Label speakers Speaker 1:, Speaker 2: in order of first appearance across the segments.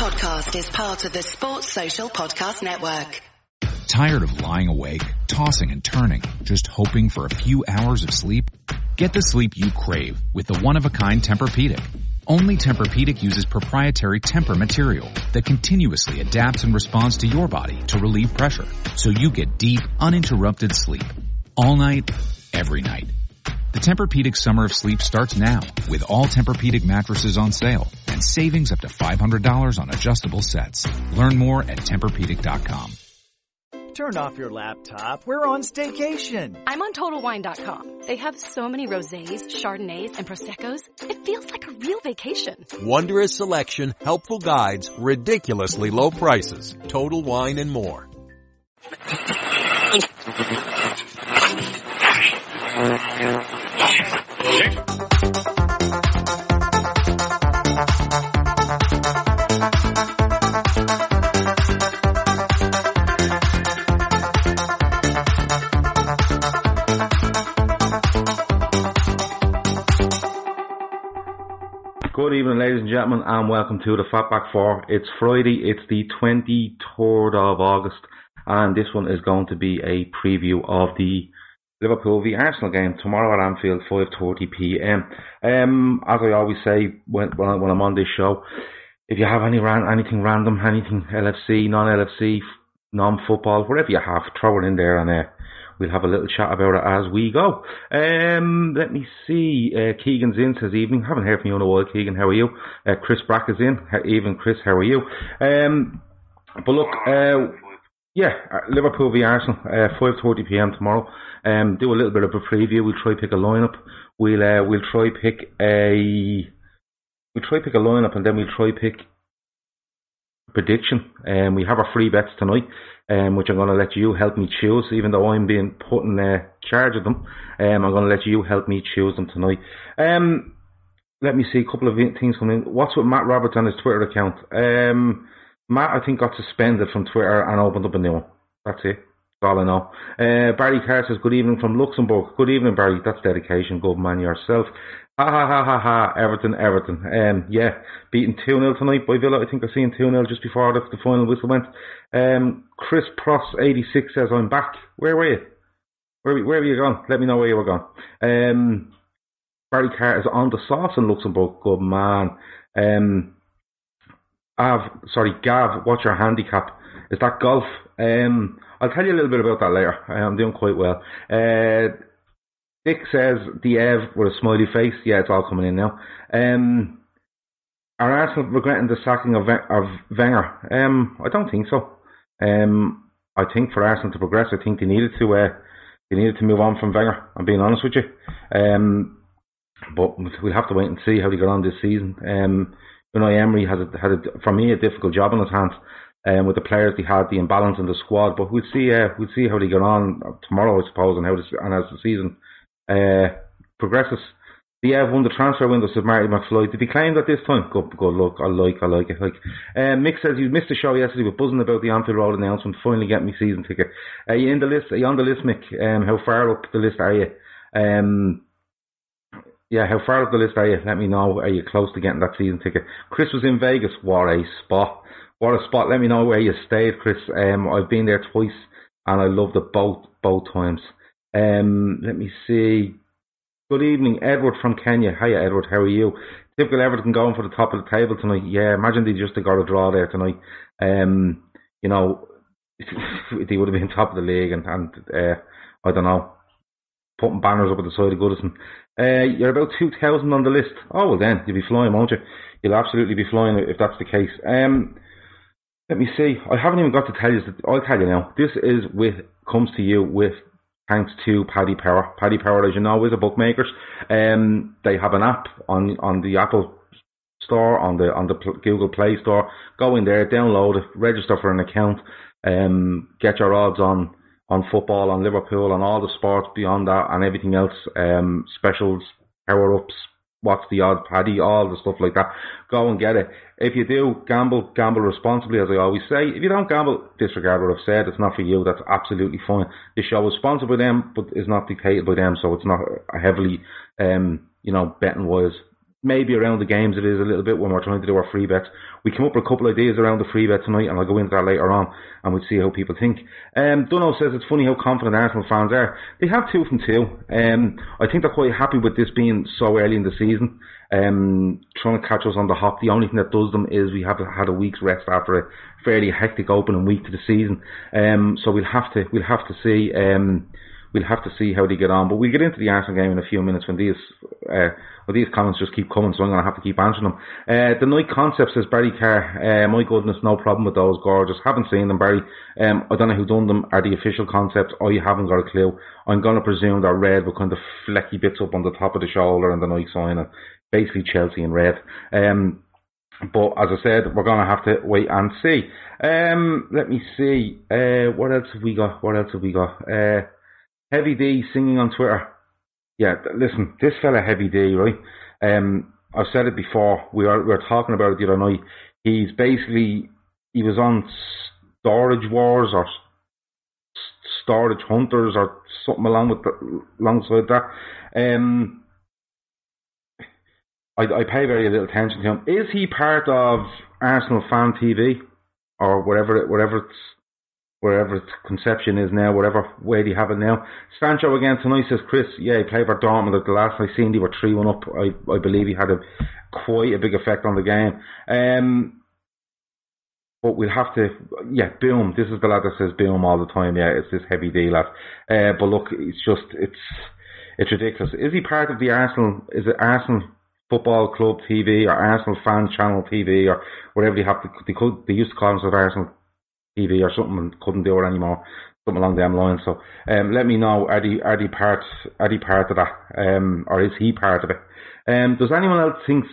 Speaker 1: podcast is part of the Sports Social Podcast Network.
Speaker 2: Tired of lying awake, tossing and turning, just hoping for a few hours of sleep? Get the sleep you crave with the one-of-a-kind Tempur-Pedic. Only Tempur-Pedic uses proprietary Tempur material that continuously adapts and responds to your body to relieve pressure, so you get deep, uninterrupted sleep. All night, every night. The Tempur-Pedic Summer of Sleep starts now with all Tempur-Pedic mattresses on sale and savings up to $500 on adjustable sets. Learn more at TempurPedic.com.
Speaker 3: Turn off your laptop. We're on staycation.
Speaker 4: I'm on TotalWine.com. They have so many rosés, chardonnays, and proseccos. It feels like a real vacation.
Speaker 5: Wondrous selection, helpful guides, ridiculously low prices. Total Wine and more.
Speaker 6: Good evening, ladies and gentlemen, and welcome to the Fatback Four. It's Friday, it's the 23rd of August, and this one is going to be a preview of the Liverpool v Arsenal game tomorrow at Anfield, 5:30 p.m. Um, as I always say when, when, when I'm on this show, if you have any ran, anything random, anything LFC, non-LFC, non-football, whatever you have, throw it in there, and uh, we'll have a little chat about it as we go. Um, let me see. Uh, Keegan's in says evening. Haven't heard from you in a while, Keegan. How are you? Uh, Chris Brack is in. Even Chris, how are you? Um, but look, uh, yeah, uh, Liverpool v Arsenal, uh, 5:30 p.m. tomorrow. Um, do a little bit of a preview. We'll try pick a lineup. We'll uh, we'll try pick a we'll try pick a lineup and then we'll try pick prediction. Um, we have our free bets tonight, um, which I'm going to let you help me choose. Even though I'm being put in uh, charge of them, um, I'm going to let you help me choose them tonight. Um, let me see a couple of things coming in. What's with Matt Roberts on his Twitter account? Um, Matt, I think, got suspended from Twitter and opened up a new one. That's it. All I know. Uh, Barry Carr says, Good evening from Luxembourg. Good evening, Barry. That's dedication. Good man yourself. Ha ha ha ha ha. Everton, Everton. Um, yeah, beaten 2 0 tonight by Villa. I think I seen 2 0 just before the, the final whistle went. Um, Chris Pross 86 says, I'm back. Where were you? Where, where were you gone? Let me know where you were gone. Um, Barry Carr is on the sauce in Luxembourg. Good man. Um, Av, sorry, Gav, what's your handicap? Is that golf? Um, I'll tell you a little bit about that later. I'm doing quite well. Uh, Dick says Diev with a smiley face. Yeah, it's all coming in now. Um, are Arsenal regretting the sacking of, of Wenger? Um, I don't think so. Um, I think for Arsenal to progress, I think they needed to uh, they needed to move on from Wenger. I'm being honest with you. Um, but we'll have to wait and see how they get on this season. Um, Unai Emery has a, had a, for me a difficult job on his hands um, with the players he had, the imbalance in the squad. But we'll see. Uh, we'll see how they get on tomorrow, I suppose, and how this, and as the season uh, progresses. The have won the transfer window, said Marty McFly. Did he claim that this time? Good, good luck. I like, I like it. Like, um, Mick says you missed the show yesterday with buzzing about the Anfield Road announcement. Finally getting me season ticket. Are you in the list? Are you on the list, Mick? Um, how far up the list are you? Um, yeah, how far up the list are you? Let me know. Are you close to getting that season ticket? Chris was in Vegas. What a spot! What a spot! Let me know where you stayed, Chris. Um, I've been there twice, and I loved it both both times. Um, let me see. Good evening, Edward from Kenya. Hiya, Edward. How are you? Typical Everton going for the top of the table tonight. Yeah, imagine they just got a draw there tonight. Um, you know, they would have been top of the league, and, and uh, I don't know, putting banners up at the side of Goodison. Uh, you're about 2,000 on the list. Oh, well then, you'll be flying, won't you? You'll absolutely be flying if that's the case. Um, let me see. I haven't even got to tell you. I'll tell you now. This is with comes to you with thanks to Paddy Power. Paddy Power, as you know, is a bookmaker. Um, they have an app on on the Apple Store, on the on the Google Play Store. Go in there, download it, register for an account, um, get your odds on on football, on Liverpool, on all the sports beyond that, and everything else, um, specials, power ups, what's the odd paddy, all the stuff like that. Go and get it. If you do gamble, gamble responsibly, as I always say. If you don't gamble, disregard what I've said. It's not for you. That's absolutely fine. The show is sponsored by them, but is not dictated by them, so it's not heavily, um, you know, betting wise maybe around the games it is a little bit when we're trying to do our free bets. We came up with a couple of ideas around the free bet tonight, and I'll go into that later on, and we'll see how people think. Um, Dunno says it's funny how confident Arsenal fans are. They have two from two. Um, I think they're quite happy with this being so early in the season. Um, trying to catch us on the hop. The only thing that does them is we have had a week's rest after a fairly hectic opening week to the season. Um, so we'll have to we'll have to see. Um, we'll have to see how they get on. But we'll get into the Arsenal game in a few minutes when these uh, well, these comments just keep coming, so I'm going to have to keep answering them. Uh, the Nike concept says Barry Carr. Uh, my goodness, no problem with those. Gorgeous. Haven't seen them, Barry. Um, I don't know who done them. Are the official concepts? I haven't got a clue. I'm going to presume they're red with kind of flecky bits up on the top of the shoulder and the Nike sign, and basically Chelsea in red. Um, but as I said, we're going to have to wait and see. Um, let me see. Uh, what else have we got? What else have we got? Uh, Heavy D singing on Twitter. Yeah, listen, this fella Heavy D, right? Um, I've said it before. We are we were talking about it the other night. He's basically he was on Storage Wars or Storage Hunters or something along with the, alongside that. Um, I, I pay very little attention to him. Is he part of Arsenal Fan TV or whatever whatever it's wherever its conception is now, whatever way they have it now. Sancho again tonight says Chris, yeah, he played for Dortmund at the last I seen they were three one up. I I believe he had a quite a big effect on the game. Um but we'll have to, yeah, boom. This is the lad that says boom all the time. Yeah, it's this heavy D lad. Uh, but look, it's just, it's, it's ridiculous. Is he part of the Arsenal? Is it Arsenal Football Club TV or Arsenal Fan Channel TV or whatever you have to? They could, they used to call themselves Arsenal TV or something and couldn't do it anymore. Something along them lines. So um, let me know, are they, are they part, are they part of that? Um, or is he part of it? Um, does anyone else think,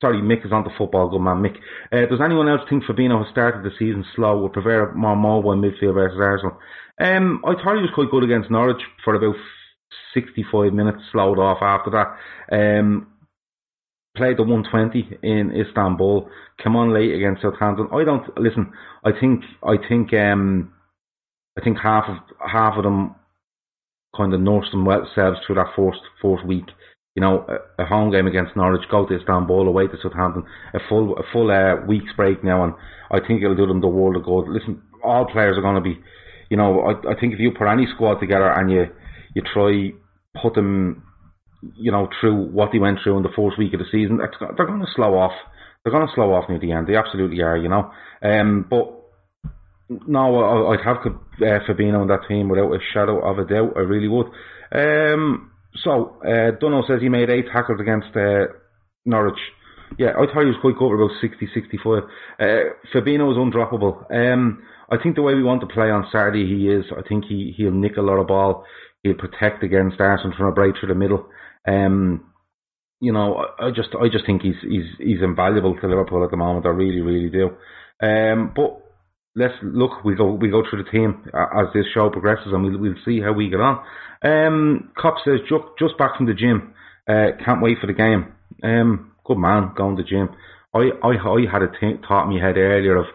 Speaker 6: sorry, Mick is on the football, good man, Mick. Uh, does anyone else think Fabinho has started the season slow, would prefer more mobile midfield versus Arsenal? Um, I thought he was quite good against Norwich for about 65 minutes, slowed off after that. Um, played the 120 in Istanbul, come on late against Southampton. I don't listen. I think I think um I think half of half of them kind of nursed themselves through that first fourth week. You know, a, a home game against Norwich, go to Istanbul, away to Southampton, a full a full uh, week's break now, and I think it'll do them the world of good. Listen, all players are going to be, you know, I, I think if you put any squad together and you you try put them you know, through what they went through in the first week of the season, they're going to slow off. They're going to slow off near the end. They absolutely are, you know. Um, but no, I'd have uh, Fabinho on that team without a shadow of a doubt. I really would. Um, so, uh, Dunno says he made eight tackles against uh, Norwich. Yeah, I thought he was quite good, about 60, 65. Uh, Fabinho is undroppable. Um, I think the way we want to play on Saturday, he is. I think he, he'll nick a lot of ball. He'll protect against Arsenal trying to break through the middle. Um, you know, I just I just think he's he's he's invaluable to Liverpool at the moment. I really really do. Um, but let's look. We go we go through the team as this show progresses, and we'll we'll see how we get on. Um, Cop says just just back from the gym. Uh, can't wait for the game. Um, good man, going to the gym. I I I had a t- thought in my head earlier of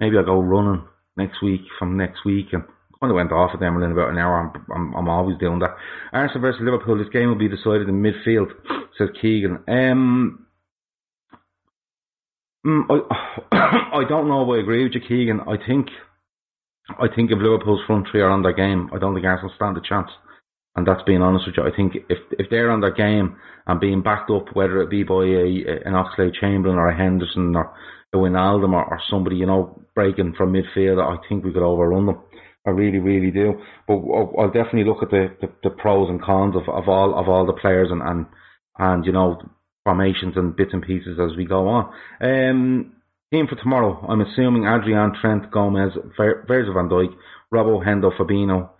Speaker 6: maybe I'll go running next week from next week and kind of went off at them within about an hour. I'm, I'm, I'm always doing that. Arsenal versus Liverpool. This game will be decided in midfield, says Keegan. Um, mm, I, I don't know if I agree with you, Keegan. I think, I think if Liverpool's front three are on their game, I don't think Arsenal stand a chance. And that's being honest with you. I think if if they're on their game and being backed up, whether it be by a, an Oxlade Chamberlain or a Henderson or a Wijnaldum or, or somebody, you know, breaking from midfield, I think we could overrun them. I really, really do. But I'll definitely look at the, the, the pros and cons of, of all of all the players and, and and you know formations and bits and pieces as we go on. Um, team for tomorrow. I'm assuming Adrian, Trent, Gomez, Virgil van Dijk, Robbo, Hendo, Fabinho,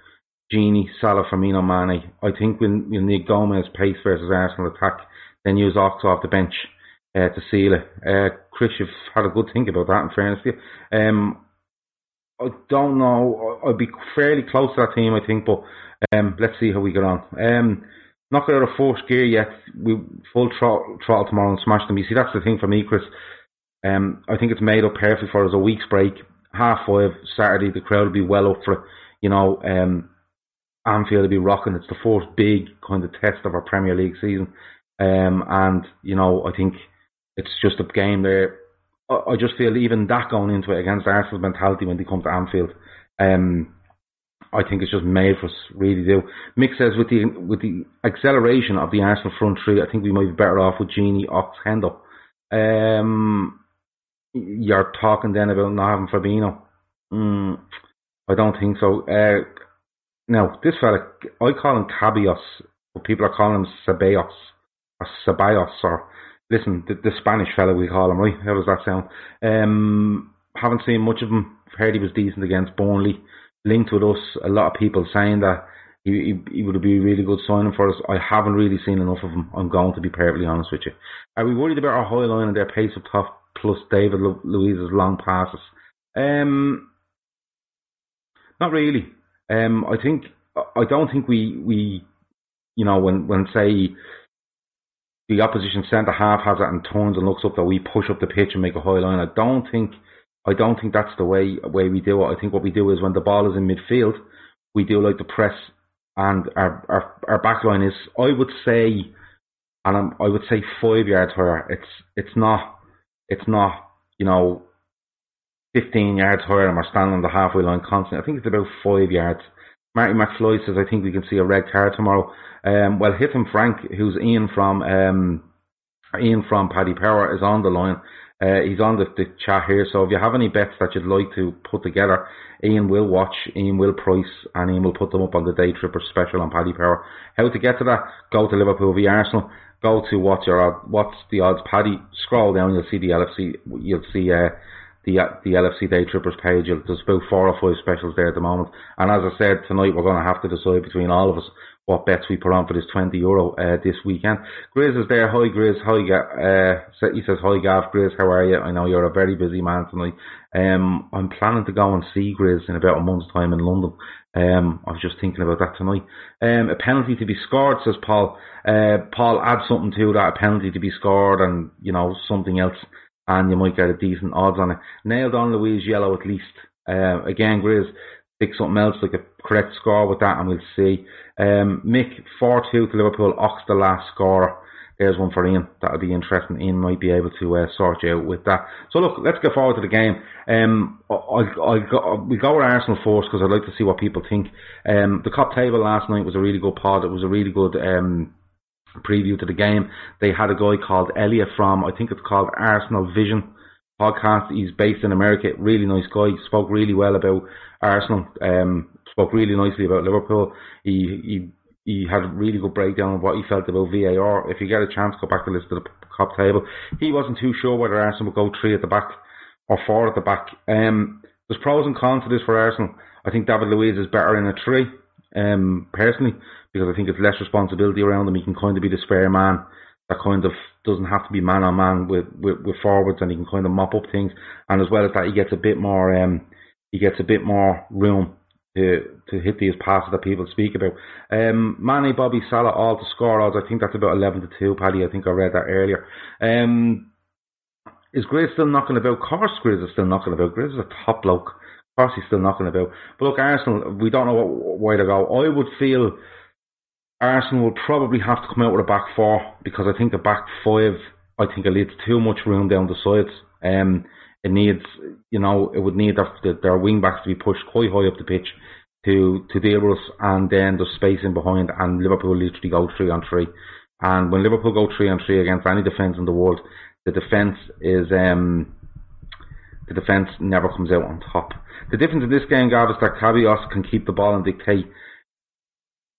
Speaker 6: Gini, Salah, Firmino, Mane. I think we'll, we'll need Gomez pace versus Arsenal attack. Then use Ox off the bench uh, to seal it. Uh, Chris, you've had a good think about that. In fairness to you. Um, I don't know. I'd be fairly close to that team, I think, but um, let's see how we get on. Um, not got out of fourth gear yet. We full throttle, throttle tomorrow and smash them. You see, that's the thing for me, Chris. Um, I think it's made up perfectly for us. A week's break, half five Saturday. The crowd will be well up for it. You know, um, Anfield will be rocking. It's the fourth big kind of test of our Premier League season. Um, and you know, I think it's just a game there. I, just feel even that going into it against Arsenal's mentality when they come to Anfield. Um, I think it's just made for us, really do. Mick says with the with the acceleration of the Arsenal front three, I think we might be better off with Gini, Ox, Hendo. Um, you're talking then about not having Fabinho. Mm, I don't think so. Uh, now, this fella, I call him Cabios, but people are calling him Ceballos, or Ceballos, or, listen, the, the Spanish fella we call him, right? How does that sound? Um, haven't seen much of him. Heard he was decent against Burnley linked with us. A lot of people saying that he, he, he would be a really good signing for us. I haven't really seen enough of him. I'm going to be perfectly honest with you. Are we worried about our high line and their pace up top plus David Lu- Luiz's long passes? Um, not really. Um, I think I don't think we we you know when when say the opposition centre half has it and turns and looks up that we push up the pitch and make a high line. I don't think I don't think that's the way way we do it. I think what we do is when the ball is in midfield, we do like the press, and our our, our back line is I would say, and I'm, I would say five yards higher. It's it's not it's not you know. 15 yards higher and we're standing on the halfway line constantly. I think it's about five yards. Marty McFly says, I think we can see a red card tomorrow. Um, well, Hitham Frank, who's Ian from, um, Ian from Paddy Power is on the line. Uh, he's on the, the chat here, so if you have any bets that you'd like to put together, Ian will watch, Ian will price, and Ian will put them up on the Day Tripper special on Paddy Power. How to get to that? Go to Liverpool v Arsenal. Go to what's your what's the odds, Paddy. Scroll down, you'll see the LFC. You'll see uh, the the LFC Day Trippers page. There's about four or five specials there at the moment. And as I said tonight, we're going to have to decide between all of us what bets we put on for this 20 euro uh, this weekend. Grizz is there. Hi Grizz. Hi uh, he says hi Gav. Grizz, how are you? I know you're a very busy man tonight. Um, I'm planning to go and see Grizz in about a month's time in London. Um, I was just thinking about that tonight. Um, a penalty to be scored, says Paul. Uh, Paul, add something to that. A penalty to be scored, and you know something else, and you might get a decent odds on it. Nailed on Luiz yellow at least. Uh, again, Grizz, pick something else like a correct score with that, and we'll see. Um, Mick, 4 2 to Liverpool, Ox the last scorer. There's one for Ian. That'll be interesting. Ian might be able to uh, sort you out with that. So look, let's get forward to the game. Um, I, I, I we go with Arsenal first because I'd like to see what people think. Um, the Kop table last night was a really good pod. It was a really good um, preview to the game. They had a guy called Elliot from, I think it's called Arsenal Vision podcast. He's based in America. Really nice guy. He Spoke really well about Arsenal. Um, spoke really nicely about Liverpool. He he he had a really good breakdown of what he felt about VAR. If you get a chance, go back to listen to the Kop table. He wasn't too sure whether Arsenal would go three at the back or four at the back. Um, there's pros and cons to this for Arsenal. I think David Luiz is better in a three, um, personally, because I think it's less responsibility around him. He can kind of be the spare man that kind of doesn't have to be man on man with, with, with forwards and he can kind of mop up things. And as well as that, he gets a bit more, um, he gets a bit more room to to hit these passes that people speak about. Um, Mane, Bobby, Salah, all to score odds. I think that's about eleven to two. Paddy, I think I read that earlier. Um, is Grizz still knocking about? Of course, Grizz is still knocking about. Grizz is a top bloke. Of course, he's still knocking about. But look, Arsenal, we don't know what, where to go. I would feel Arsenal will probably have to come out with a back four because I think the back five, I think it leaves too much room down the sides. Um, it needs, you know, it would need their, their wing backs to be pushed quite high up the pitch to to deal with us, and then there's space in behind, and Liverpool literally go three on three. And when Liverpool go three on three against any defence in the world, the defence is um, the defence never comes out on top. The difference in this game, Gav, is that Cabios can keep the ball and dictate.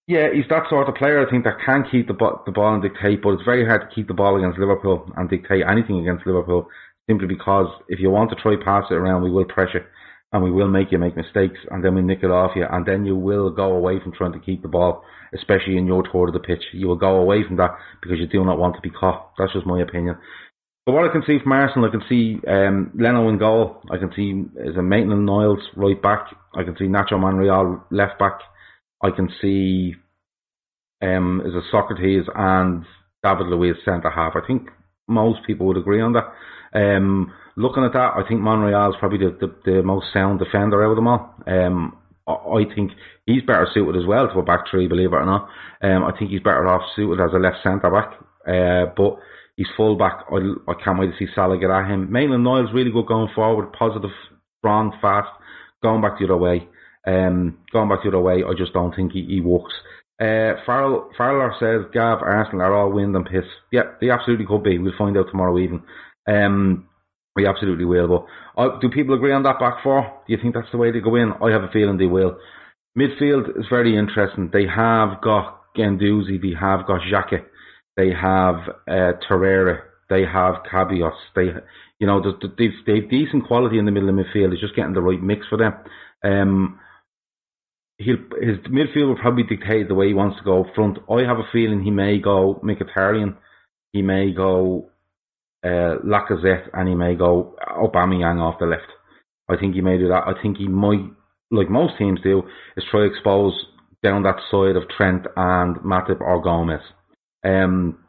Speaker 6: Yeah, he's that sort of player, I think, that can keep the, the ball and dictate, but it's very hard to keep the ball against Liverpool and dictate anything against Liverpool simply because if you want to try pass it around, we will pressure and we will make you make mistakes and then we nick it off you and then you will go away from trying to keep the ball, especially in your third of the pitch. You will go away from that because you do not want to be caught. That's just my opinion. But what I can see from Arsenal, I can see um, Leno in goal. I can see is a Maitland Niles right back. I can see Nacho Monreal left back. I can see um, is a Sokratis and David Luiz centre half. I think most people would agree on that. Um, looking at that, I think Monreal is probably the, the, the, most sound defender out of them all. Um, I think he's better suited as well to a back three, believe it or not. Um, I think he's better off suited as a left centre back. Uh, but he's full back. I, I can't wait to see Salah get at him. Maitland Niles really good going forward, positive, strong, fast, going back the other way. Um, going back the other way, I just don't think he, he works. Uh, Farrell, Farrell says, Gav, Arsenal are all wind and piss. Yeah, they absolutely could be. We'll find out tomorrow evening. Um, we absolutely will. But uh, do people agree on that back four? Do you think that's the way they go in? I have a feeling they will. Midfield is very interesting. They have got Guendouzi, they have got Xhaka, they have uh, Torreira, they have Ceballos. They, you know, they've, they've decent quality in the middle of midfield. It's just getting the right mix for them. Um, he'll, his midfield will probably dictate the way he wants to go up front. I have a feeling he may go Mkhitaryan, he may go uh, Lacazette, and he may go Aubameyang off the left. I think he may do that. I think he might, like most teams do, is try to expose down that side of Trent and Matip or Gomez. Um,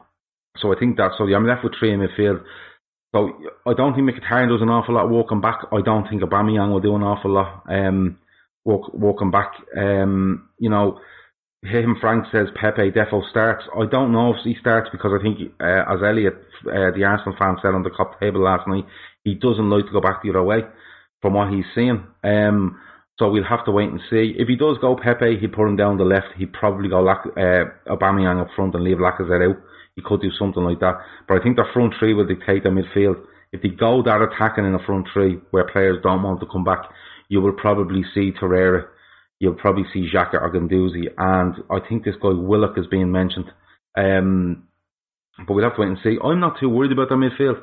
Speaker 6: so I think that's so. I'm left with three in midfield. So I don't think Mkhitaryan does an awful lot walking back. I don't think Aubameyang will do an awful lot um, walk, walking back. Um, you know, him Frank says Pepe defo starts. I don't know if he starts because I think uh, as Elliot, uh, the Arsenal fan said on the Kop table last night, he doesn't like to go back the other way from what he's seeing. Um, so we'll have to wait and see. If he does go Pepe, he'd put him down the left. He'd probably go Lac- uh, Aubameyang up front and leave Lacazette out. He could do something like that. But I think the front three will dictate the midfield. If they go that attacking in the front three where players don't want to come back, you will probably see Torreira, you'll probably see Xhaka or Guendouzi, and I think this guy Willock is being mentioned. Um, but we'll have to wait and see. I'm not too worried about the midfield.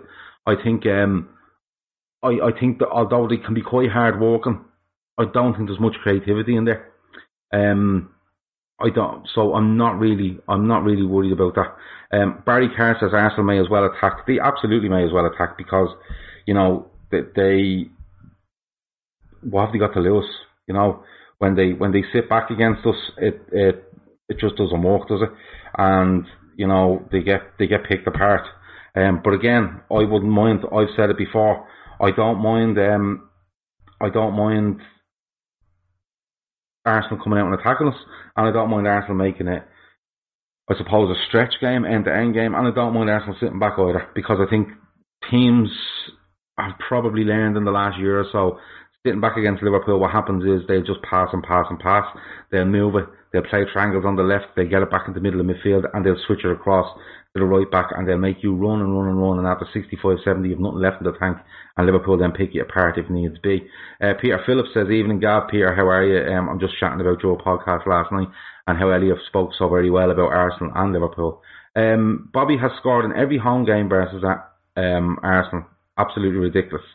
Speaker 6: I think um, I, I think that although they can be quite hard working, I don't think there's much creativity in there. Um, I don't. So I'm not really, I'm not really worried about that. Um, Barry Carr says Arsenal may as well attack. They absolutely may as well attack because, you know, they, they what have they got to lose? You know, when they when they sit back against us, it it it just doesn't work, does it? And you know they get they get picked apart. Um, but again, I wouldn't mind. I've said it before. I don't mind. Um, I don't mind Arsenal coming out and attacking us, and I don't mind Arsenal making it. I suppose a stretch game, end to end game, and I don't mind Arsenal sitting back either because I think teams have probably learned in the last year or so sitting back against Liverpool, what happens is they just pass and pass and pass. They'll move it. They'll play triangles on the left. They get it back in the middle of midfield and they'll switch it across to the right back and they'll make you run and run and run. And after 65, 70, you've nothing left in the tank. And Liverpool then pick you apart if needs be. Uh, Peter Phillips says, Evening, Gav. Peter, how are you? Um, I'm just chatting about your podcast last night and how Elliot spoke so very well about Arsenal and Liverpool. Um, Bobby has scored in every home game versus um, Arsenal. Absolutely ridiculous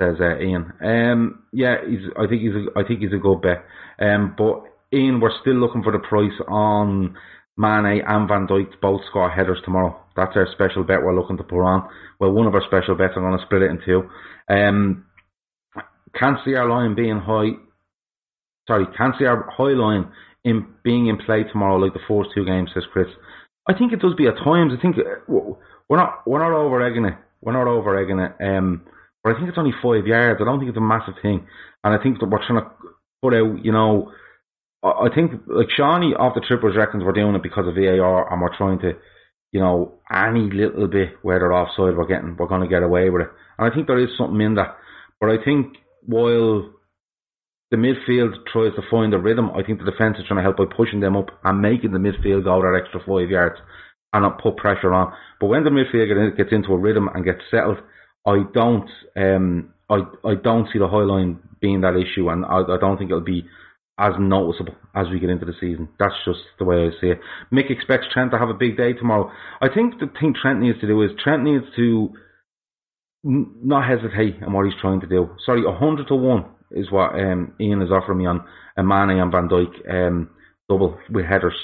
Speaker 6: says uh, Ian. Um, yeah, he's. I think he's. A, I think he's a good bet. Um, but Ian, we're still looking for the price on Mane and Van Dijk both score headers tomorrow. That's our special bet we're looking to put on. Well, one of our special bets. I'm going to split it in two. Um, can't see our line being high. Sorry, can't see our high line in being in play tomorrow like the first two games. Says Chris. I think it does be at times. I think uh, we're not we're not over egging it. We're not over egging it. Um, but I think it's only five yards. I don't think it's a massive thing. And I think that we're trying to put out, you know, I think like Shawnee off the trippers reckons we're doing it because of VAR and we're trying to, you know, any little bit where they're offside, we're getting, we're going to get away with it. And I think there is something in that. But I think while the midfield tries to find a rhythm, I think the defence is trying to help by pushing them up and making the midfield go that extra five yards and not put pressure on. But when the midfield gets into a rhythm and gets settled, I don't um I I don't see the high line being that issue, and I, I don't think it'll be as noticeable as we get into the season. That's just the way I see it. Mick expects Trent to have a big day tomorrow. I think the thing Trent needs to do is Trent needs to n- not hesitate in what he's trying to do. Sorry, hundred to one is what um, Ian is offering me on a Mane and Van Dijk um, double with headers.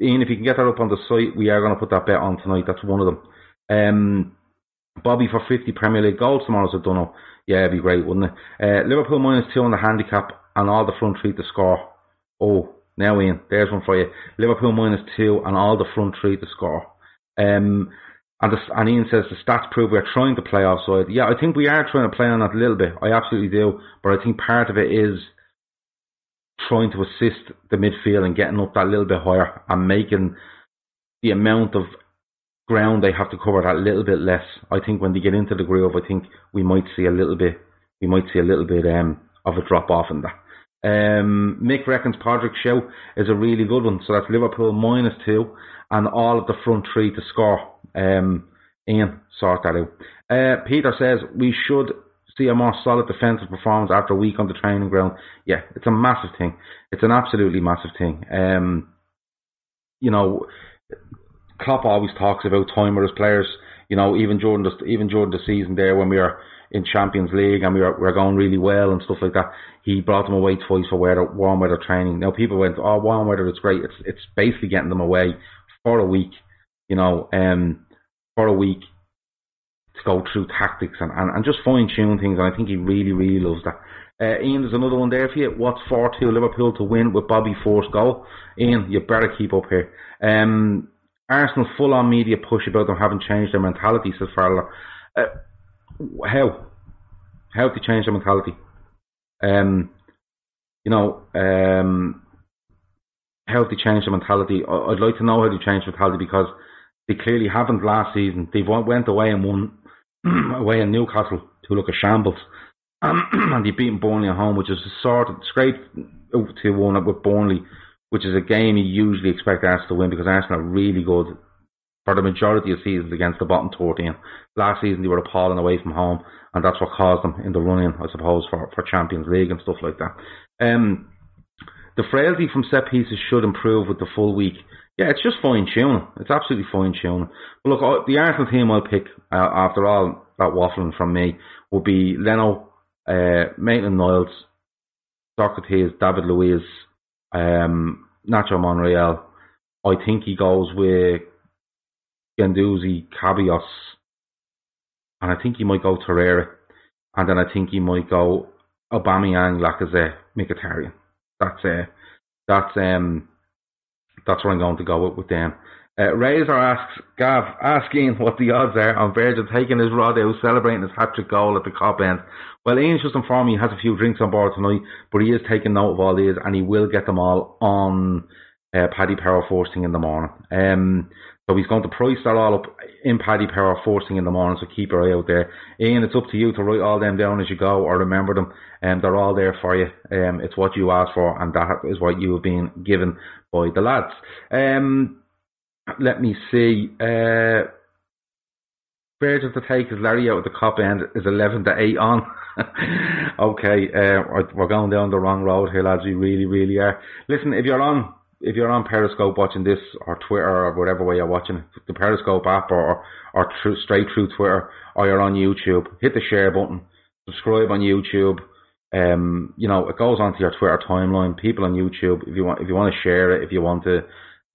Speaker 6: Ian, if you can get that up on the site, we are going to put that bet on tonight. That's one of them. Um, Bobby for 50 Premier League goals tomorrow, so don't know. Yeah, it'd be great, wouldn't it? Uh, Liverpool minus two on the handicap and all the front three to score. Oh, now Ian, there's one for you. Liverpool minus two and all the front three to score. Um, and, the, and Ian says the stats prove we're trying to play offside. Yeah, I think we are trying to play on that a little bit. I absolutely do. But I think part of it is trying to assist the midfield and getting up that little bit higher and making the amount of ground they have to cover that little bit less. I think when they get into the groove, I think we might see a little bit, we might see a little bit um, of a drop off in that. Um, Mick reckons Patrick Show is a really good one, so that's Liverpool minus two, and all of the front three to score. Um, Ian, sort that out. Uh, Peter says we should see a more solid defensive performance after a week on the training ground. Yeah, it's a massive thing. It's an absolutely massive thing. Um, you know, Klopp always talks about time with his players. You know, even during the even during the season there when we were in Champions League and we were, we were going really well and stuff like that, he brought them away twice for weather, warm weather training. Now people went, oh, warm weather, is great. It's it's basically getting them away for a week. You know, um, for a week to go through tactics and, and, and just fine tune things. And I think he really, really loves that. Uh, Ian, there's another one there for you. What's 4 2 Liverpool to win with Bobby Force goal? Ian, you better keep up here. Um, Arsenal full on media push about them having changed their mentality, says Farrell. Uh, how? How they changed their mentality? Um, you know, um, how have they changed their mentality? I'd like to know how they changed mentality because they clearly haven't last season. They went away and won away in Newcastle to look at shambles. Um, and they beat Burnley at home, which is a sort of straight to one with Burnley, which is a game you usually expect Arsenal to win because Arsenal are really good for the majority of seasons against the bottom 14. Last season they were appalling away from home, and that's what caused them in the run-in, I suppose, for, for Champions League and stuff like that. Um, the frailty from set pieces should improve with the full week. Yeah, it's just fine tuning. It's absolutely fine tuning. But look, the Arsenal team I'll pick uh, after all that waffling from me will be Leno, uh, Maitland Niles, Sokratis, David Luiz, um, Nacho Monreal. I think he goes with Guendouzi, Ceballos, and I think he might go Torreira, and then I think he might go Aubameyang, Lacazette, Mkhitaryan. That's uh, that's um that's what I'm going to go with with them. Uh, Razor asks, Gav, asking what the odds are on Virgil taking his rod out, celebrating his hat-trick goal at the Kop end. Well, Ian's just informed me he has a few drinks on board tonight, but he is taking note of all these, and he will get them all on uh, Paddy Power Forcing in the morning. Um, so he's going to price that all up in Paddy Power Forcing in the morning, so keep your eye out there. Ian, it's up to you to write all them down as you go or remember them. Um, they're all there for you. Um, it's what you asked for and that is what you have been given by the lads. Um, let me see. Uh, Virgil to take his Larry out of the Kop end is 11 to 8 on. okay, uh, we're going down the wrong road here, lads. We really, really are. Listen, if you're on if you're on Periscope watching this or Twitter or whatever way you're watching the Periscope app or or straight through Twitter or you're on YouTube, hit the share button, subscribe on YouTube. Um, you know, it goes onto your Twitter timeline. People on YouTube, if you want, if you want to share it, if you want to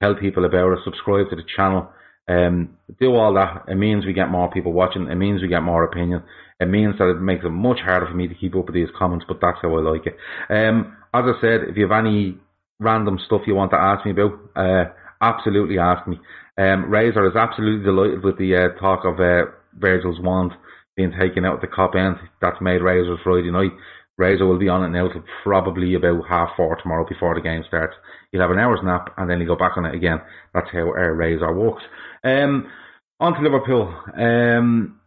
Speaker 6: tell people about it, subscribe to the channel. Um, do all that. It means we get more people watching. It means we get more opinion. It means that it makes it much harder for me to keep up with these comments, but that's how I like it. Um, as I said, if you have any random stuff you want to ask me about, uh, absolutely ask me. Um, Razor is absolutely delighted with the uh, talk of uh, Virgil's wand being taken out at the Kop end. That's made Razor's Friday night. Razor will be on it now till probably about half four tomorrow before the game starts. He'll have an hour's nap and then he'll go back on it again. That's how our Razor works. Um, on to Liverpool. Um,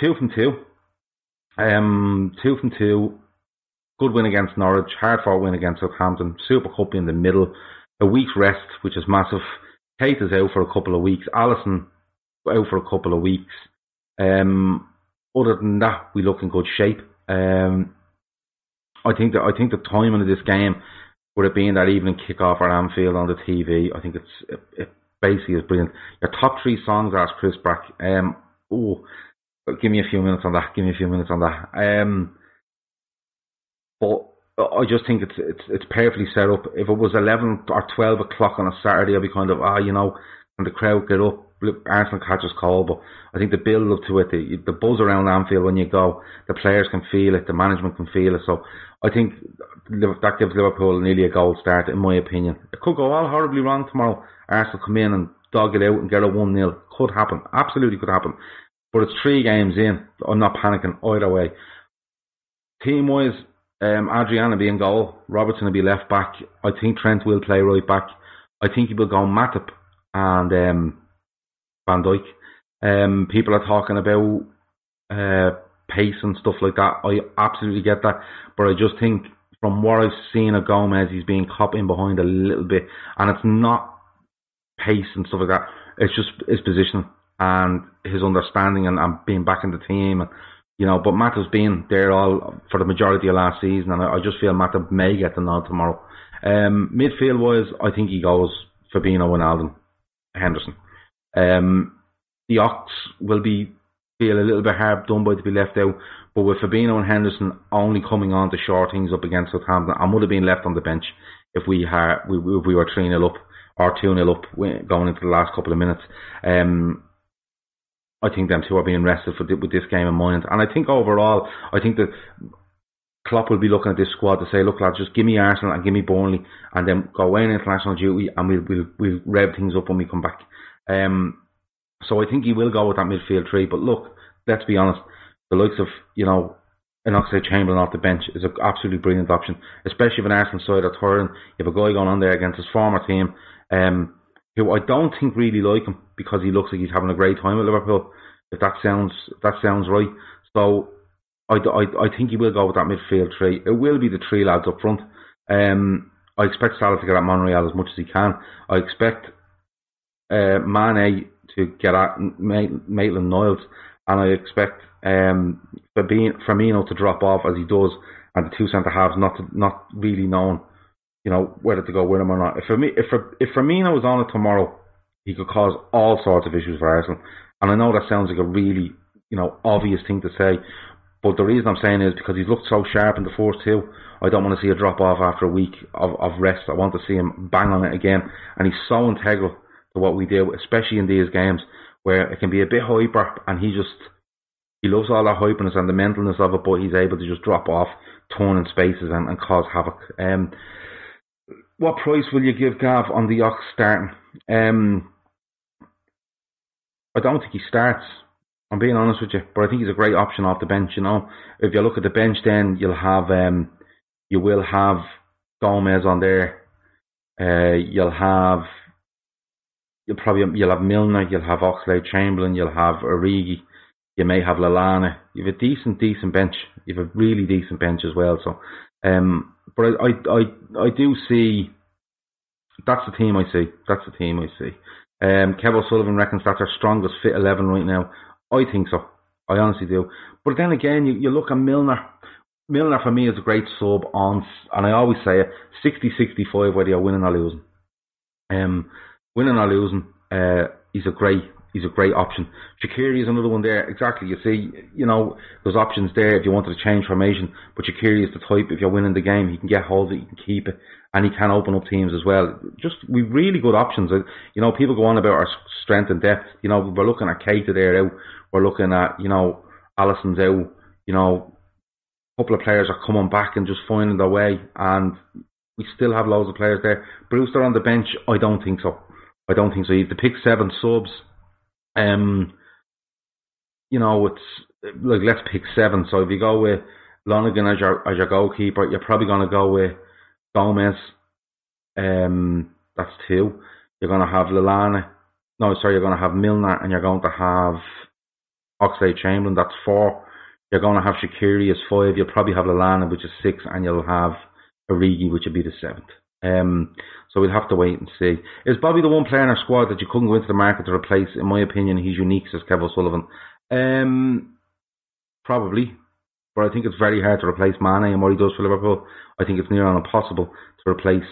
Speaker 6: two from two. Um, two from two. Good win against Norwich, hard fought win against Southampton, Super Cup in the middle, a week's rest, which is massive. Tate is out for a couple of weeks, Alisson out for a couple of weeks. Um, other than that, we look in good shape. Um, I think that I think the timing of this game would have been that evening kickoff at Anfield on the TV. I think it's it, it basically is brilliant. Your top three songs, asked Chris Brack. Um, oh, give me a few minutes on that. Give me a few minutes on that. Um, but I just think it's it's it's perfectly set up. If it was eleven or twelve o'clock on a Saturday, I'd be kind of ah, you know, and the crowd get up, Arsenal catches call. But I think the build up to it, the, the buzz around Anfield when you go, the players can feel it, the management can feel it. So I think that gives Liverpool nearly a gold start, in my opinion. It could go all horribly wrong tomorrow. Arsenal come in and dog it out and get a one 0 Could happen, absolutely could happen. But it's three games in. I'm not panicking either way. Team wise, um, will be in goal. Robertson will be left back. I think Trent will play right back. I think he will go Matip and um, Van Dijk. Um, people are talking about uh, pace and stuff like that. I absolutely get that, but I just think from what I've seen of Gomez, he's being caught in behind a little bit, and it's not pace and stuff like that. It's just his position and his understanding and, and being back in the team. And, you know, but Matt has been there all for the majority of last season, and I, I just feel Matt may get the nod tomorrow. Um, midfield wise, I think he goes Fabinho and Alden Henderson. Um, the Ox will be feel a little bit hard done by to be left out. But with Fabinho and Henderson only coming on to short things up against Southampton, I would have been left on the bench if we had we, if we were three 0 up or two 0 up going into the last couple of minutes. Um, I think them two are being rested for with this game in mind, and I think overall, I think that Klopp will be looking at this squad to say, look, lads, just give me Arsenal and give me Burnley, and then go away in international duty, and we'll we'll, we'll rev things up when we come back. Um, so I think he will go with that midfield three. But look, let's be honest, the likes of, you know, an Oxlade Chamberlain off the bench is an absolutely brilliant option, especially if an Arsenal side are turning. You have a guy going on there against his former team, um, who I don't think really like him because he looks like he's having a great time at Liverpool. If that sounds if that sounds right, so I, I, I think he will go with that midfield three. It will be the three lads up front. Um, I expect Salah to get at Monreal as much as he can. I expect uh, Mane to get at Maitland Niles, and I expect um, Firmino to drop off as he does, and the two centre halves not to, not really knowing, you know, whether to go with him or not. If if if Firmino was on it tomorrow, he could cause all sorts of issues for Arsenal. And I know that sounds like a really, you know, obvious thing to say, but the reason I'm saying is because he's looked so sharp in the first two. I don't want to see a drop off after a week of, of rest. I want to see him bang on it again. And he's so integral to what we do, especially in these games where it can be a bit hyper and he just he loves all that hyperness and the mentalness of it, but he's able to just drop off, turn in spaces and, and cause havoc. Um, what price will you give Gav on the Ox starting? Um, I don't think he starts. I'm being honest with you, but I think he's a great option off the bench. You know, if you look at the bench, then you'll have um, you will have Gomez on there. Uh, you'll have you'll probably you'll have Milner, you'll have Oxlade Chamberlain, you'll have Origi, you may have Lallana. You have a decent, decent bench. You have a really decent bench as well. So, um, but I, I, I, I do see that's the team I see. That's the team I see. Um, Kev O'Sullivan reckons that's our strongest fit eleven right now. I think so. I honestly do. But then again, you, you look at Milner. Milner for me is a great sub on, and I always say it, 60-65 whether you're winning or losing. Um, winning or losing, uh, he's a great he's a great option. Shaqiri is another one there. Exactly. You see, you know, there's options there if you wanted to change formation. But Shaqiri is the type. If you're winning the game, he can get hold of it, he can keep it, and he can open up teams as well. Just we've really good options. Uh, you know, people go on about our strength and depth. You know, we're looking at Keita there out. We're looking at you know Alisson's out. You know, a couple of players are coming back and just finding their way, and we still have loads of players there. Brewster on the bench, I don't think so. I don't think so. Have to pick seven subs. Um, you know, it's like let's pick seven. So if you go with Lonergan as your as your goalkeeper, you're probably going to go with Gomez. Um, that's two. You're going to have Lallana. No, sorry, you're going to have Milner, and you're going to have Oxlade Chamberlain. That's four. You're going to have Shaqiri as five. You'll probably have Lallana, which is six, and you'll have Origi, which would be the seventh. Um, so we'll have to wait and see. Is Bobby the one player in our squad that you couldn't go into the market to replace? In my opinion, he's unique, says Kev O'Sullivan. Um, probably. But I think it's very hard to replace Mane and what he does for Liverpool. I think it's near on impossible to replace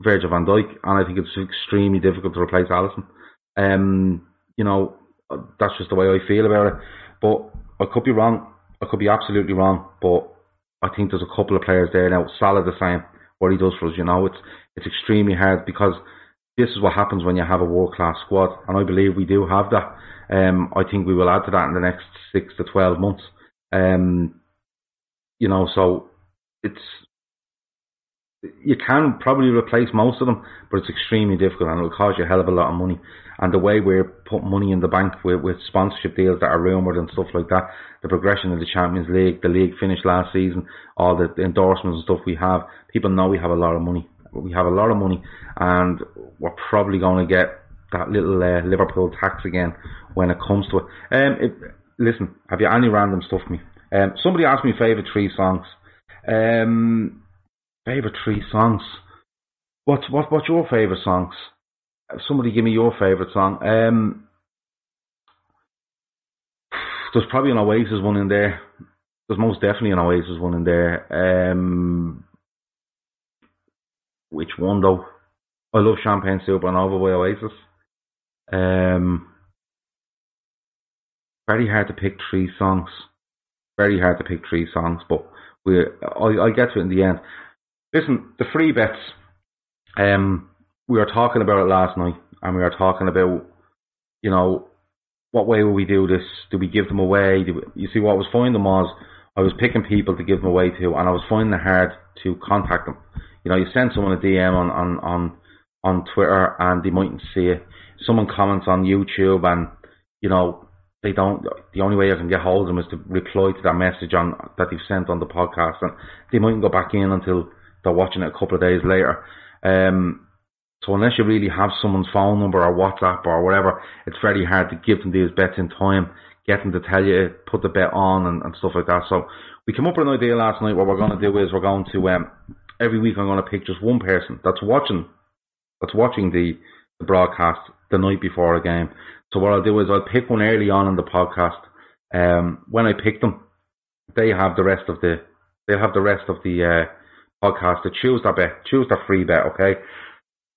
Speaker 6: Virgil van Dijk, and I think it's extremely difficult to replace Alisson. Um, you know, that's just the way I feel about it. But I could be wrong. I could be absolutely wrong. But I think there's a couple of players there now. Salah the same what he does for us. You know, it's it's extremely hard because this is what happens when you have a world class squad, and I believe we do have that. Um, I think we will add to that in the next six to twelve months. Um, you know, so it's you can probably replace most of them, but it's extremely difficult and it'll cost you a hell of a lot of money. And the way we're putting money in the bank with, with sponsorship deals that are rumoured and stuff like that, the progression of the Champions League, the league finished last season, all the endorsements and stuff we have, people know we have a lot of money. We have a lot of money and we're probably going to get that little uh, Liverpool tax again when it comes to it. Um, it, listen, have you any random stuff for me? Um, somebody asked me favourite three songs. Um, favourite three songs. What's what? What's your favourite songs? Somebody give me your favourite song. Um, there's probably an Oasis one in there. There's most definitely an Oasis one in there. Um, which one though? I love Champagne Supernova by Oasis. Um, very hard to pick three songs. Very hard to pick three songs, but we I I get to it in the end. Listen, the free bets. Um, we were talking about it last night, and we were talking about, you know, what way will we do this? Do we give them away? We, you see, what I was finding was I was picking people to give them away to, and I was finding it hard to contact them. You know, you send someone a DM on on on on Twitter, and they mightn't see it. Someone comments on YouTube, and you know they don't. The only way I can get hold of them is to reply to that message on that they've sent on the podcast, and they mightn't go back in until they're watching it a couple of days later. Um, so unless you really have someone's phone number or WhatsApp or whatever, it's very hard to give them these bets in time, get them to tell you, put the bet on and, and stuff like that. So we came up with an idea last night. What we're going to do is we're going to, um, every week I'm going to pick just one person that's watching, that's watching the, the broadcast the night before a game. So what I'll do is I'll pick one early on in the podcast. Um, when I pick them, they have the rest of the, they'll have the rest of the, uh, podcast to choose their bet, choose their free bet, okay?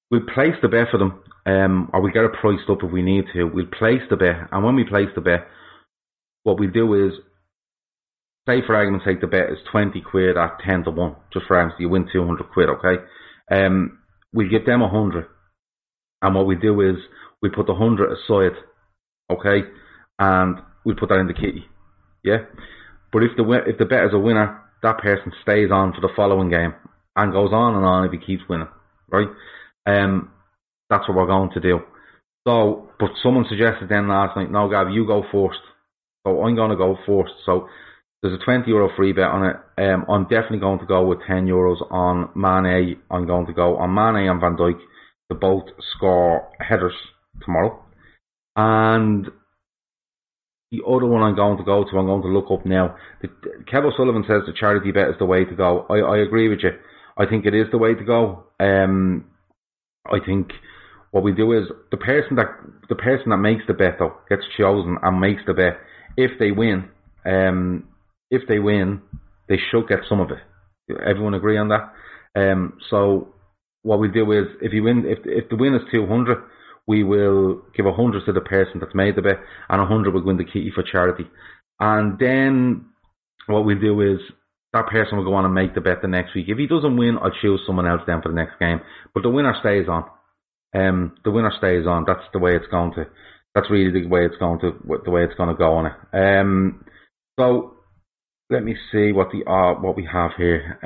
Speaker 6: We'll place the bet for them, um, or we get it priced up if we need to. We'll place the bet, and when we place the bet, what we do is, say for argument's sake, the bet is 20 quid at 10 to 1, just for argument's you win 200 quid, okay? Um, we give them 100, and what we do is, we put the 100 aside, okay? And we put that in the kitty, yeah? But if the if the bet is a winner, that person stays on for the following game and goes on and on if he keeps winning, right? Um, that's what we're going to do. So, but someone suggested then last night, no, Gav, you go first. So I'm going to go first. So there's a 20 euro free bet on it. Um, I'm definitely going to go with 10 euros on Mane. I'm going to go on Mane and Van Dijk to both score headers tomorrow. And the other one I'm going to go to, I'm going to look up now. The, Kev O'Sullivan says the charity bet is the way to go. I, I agree with you. I think it is the way to go. Um, I think what we do is the person that the person that makes the bet though gets chosen and makes the bet. If they win, um, if they win, they should get some of it. Everyone agree on that? Um, so what we do is if you win, if if the win is two hundred, we will give a hundred to the person that's made the bet, and a hundred will win the kitty for charity. And then what we do is that person will go on and make the bet the next week. If he doesn't win, I'll choose someone else then for the next game. But the winner stays on. Um, the winner stays on. That's the way it's going to. That's really the way it's going to. The way it's going to go on it. Um, so let me see what the uh, what we have here.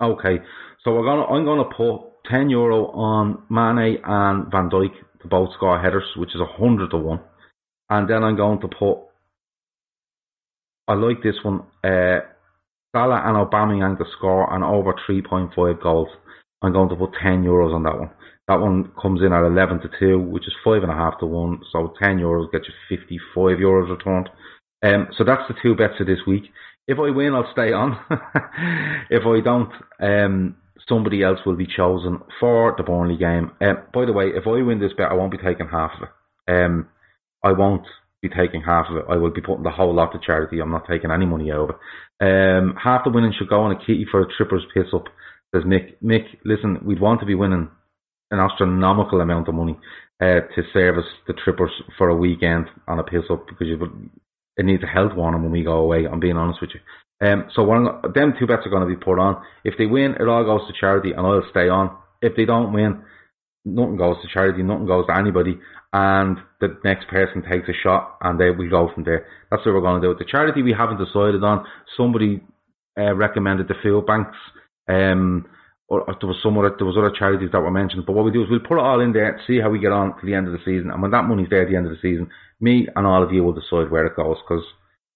Speaker 6: Uh, okay, so we're gonna. I'm gonna put 10 euro on Mane and Van Dijk to both score headers, which is a 100 to 1. And then I'm going to put, I like this one, uh, Salah and Aubameyang to score and over 3.5 goals. I'm going to put 10 euros on that one. That one comes in at 11 to 2, which is 5.5 to 1. So 10 euros gets you 55 euros returned. Um, so that's the two bets of this week. If I win, I'll stay on. if I don't, um, somebody else will be chosen for the Burnley game. Um, by the way, if I win this bet, I won't be taking half of it. Um, I won't be taking half of it. I will be putting the whole lot to charity. I'm not taking any money out of it. Half the winning should go on a kitty for a trippers piss up. Says Mick. Mick, listen, we'd want to be winning an astronomical amount of money uh, to service the trippers for a weekend on a piss up because you would, it needs a health warning when we go away. I'm being honest with you. Um, so one, them two bets are going to be put on. If they win, it all goes to charity, and I'll stay on. If they don't win, nothing goes to charity, nothing goes to anybody, and the next person takes a shot, and they we go from there. That's what we're going to do. The charity we haven't decided on. Somebody uh, recommended the food banks. Um, or, or there was some other there was other charities that were mentioned. But what we do is we'll put it all in there, see how we get on to the end of the season, and when that money's there at the end of the season, me and all of you will decide where it goes because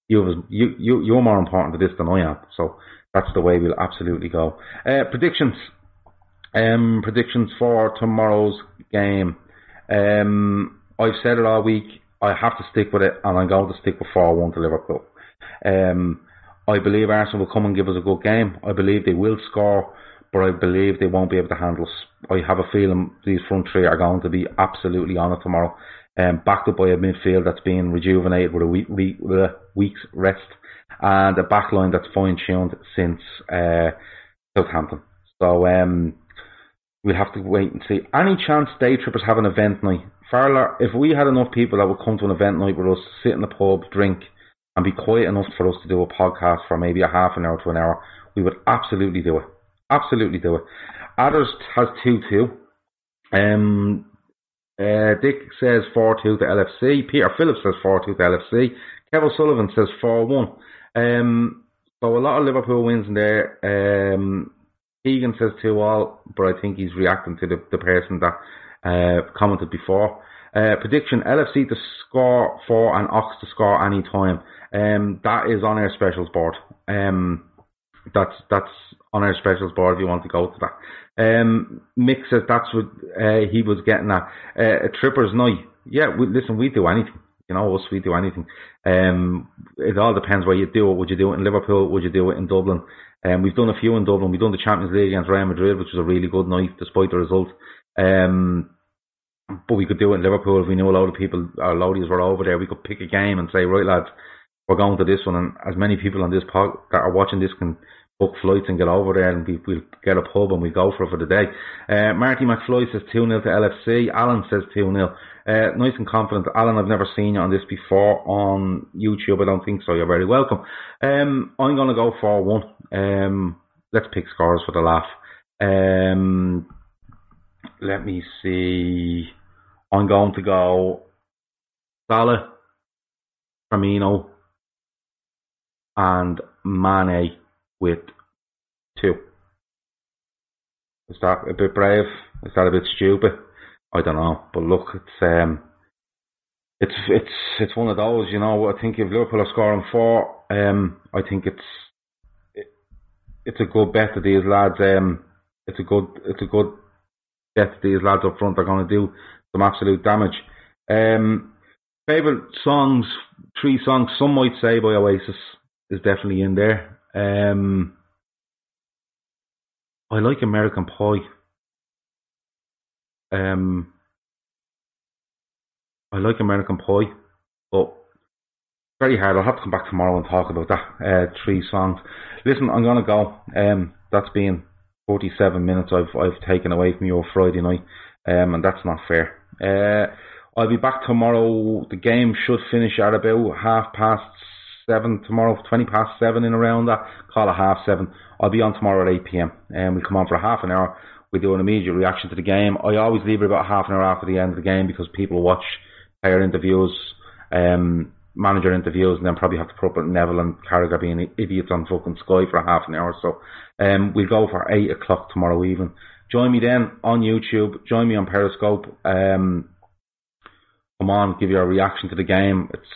Speaker 6: you you you you're more important to this than I am. So that's the way we'll absolutely go. Uh, predictions. Um, predictions for tomorrow's game. Um, I've said it all week. I have to stick with it, and I'm going to stick with 4 1 to Liverpool. Um, I believe Arsenal will come and give us a good game. I believe they will score, but I believe they won't be able to handle us. I have a feeling these front three are going to be absolutely on it tomorrow. Um, backed up by a midfield that's being rejuvenated with a week, week, with a week's rest, and a backline that's fine tuned since uh, Southampton. So um, we'll have to wait and see. Any chance day trippers have an event night? Farla, if we had enough people that would come to an event night with us, sit in the pub, drink, and be quiet enough for us to do a podcast for maybe a half an hour to an hour, we would absolutely do it. Absolutely do it. Adders has 2 2. Um, uh, Dick says 4 2 to LFC. Peter Phillips says 4 2 to LFC. Kevin Sullivan says 4 1. Um, so a lot of Liverpool wins in there. Um, Keegan says 2 all, but I think he's reacting to the, the person that uh, commented before. Uh, prediction LFC to score four and Ox to score any time. Um, that is on our specials board. Um, that's that's on our specials board if you want to go to that. Um, Mick says that's what uh, he was getting at. Uh, a tripper's night. Yeah, we, listen, we do anything. You know, us, we do anything. Um, it all depends where you do it. Would you do it in Liverpool? Would you do it in Dublin? Um, we've done a few in Dublin. We've done the Champions League against Real Madrid, which was a really good night despite the result. Um, but we could do it in Liverpool if we knew a lot of people, our loadies were over there. We could pick a game and say, right, lads, we're going to this one. And as many people on this pod that are watching this can book flights and get over there and we, will get a pub and we go for it for the day. Uh, Marty McFly says 2 0 to LFC. Alan says 2 0. Uh, nice and confident. Alan, I've never seen you on this before on YouTube. I don't think so. You're very welcome. Um, I'm going to go for 1. Um, let's pick scores for the laugh. Um, let me see. I'm going to go Salah, Firmino, and Mane with two. Is that a bit brave? Is that a bit stupid? I don't know. But look, it's um, it's it's it's one of those. You know, I think if Liverpool are scoring four, um, I think it's it, it's a good bet that these lads. Um, it's a good it's a good bet that these lads up front are going to do some absolute damage. Um, favorite songs, three songs. Some might say by Oasis is definitely in there. Um, I like American Pie. Um, I like American Pie, but very hard. I'll have to come back tomorrow and talk about that. Uh, three songs. Listen, I'm gonna go. Um, that's been 47 minutes I've I've taken away from your Friday night, um, and that's not fair. Uh, I'll be back tomorrow. The game should finish at about half past seven tomorrow, 20 past seven in around that. Call it half seven. I'll be on tomorrow at 8 pm, and we come on for a half an hour. We do an immediate reaction to the game. I always leave it about half an hour after the end of the game because people watch player interviews. Um, manager interviews and then probably have to put up Neville and Carragher being idiots on fucking Sky for a half an hour. So um, we'll go for 8 o'clock tomorrow evening. Join me then on YouTube. Join me on Periscope. Um, come on, give your reaction to the game. It's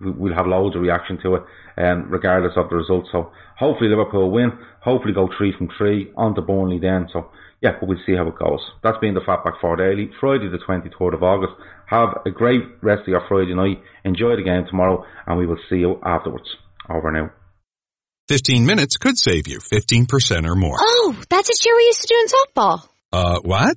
Speaker 6: we'll have loads of reaction to it, um, regardless of the result. So hopefully Liverpool win. Hopefully go three from three on to Burnley then. So yeah, but we'll see how it goes. That's been the Fatback Four Daily, Friday the 23rd of August. Have a great rest of your Friday night. Enjoy the game tomorrow, and we will see you afterwards. Over now.
Speaker 5: 15 minutes could save you 15% or more.
Speaker 4: Oh, that's a cheer we used to do in softball.
Speaker 5: Uh, what?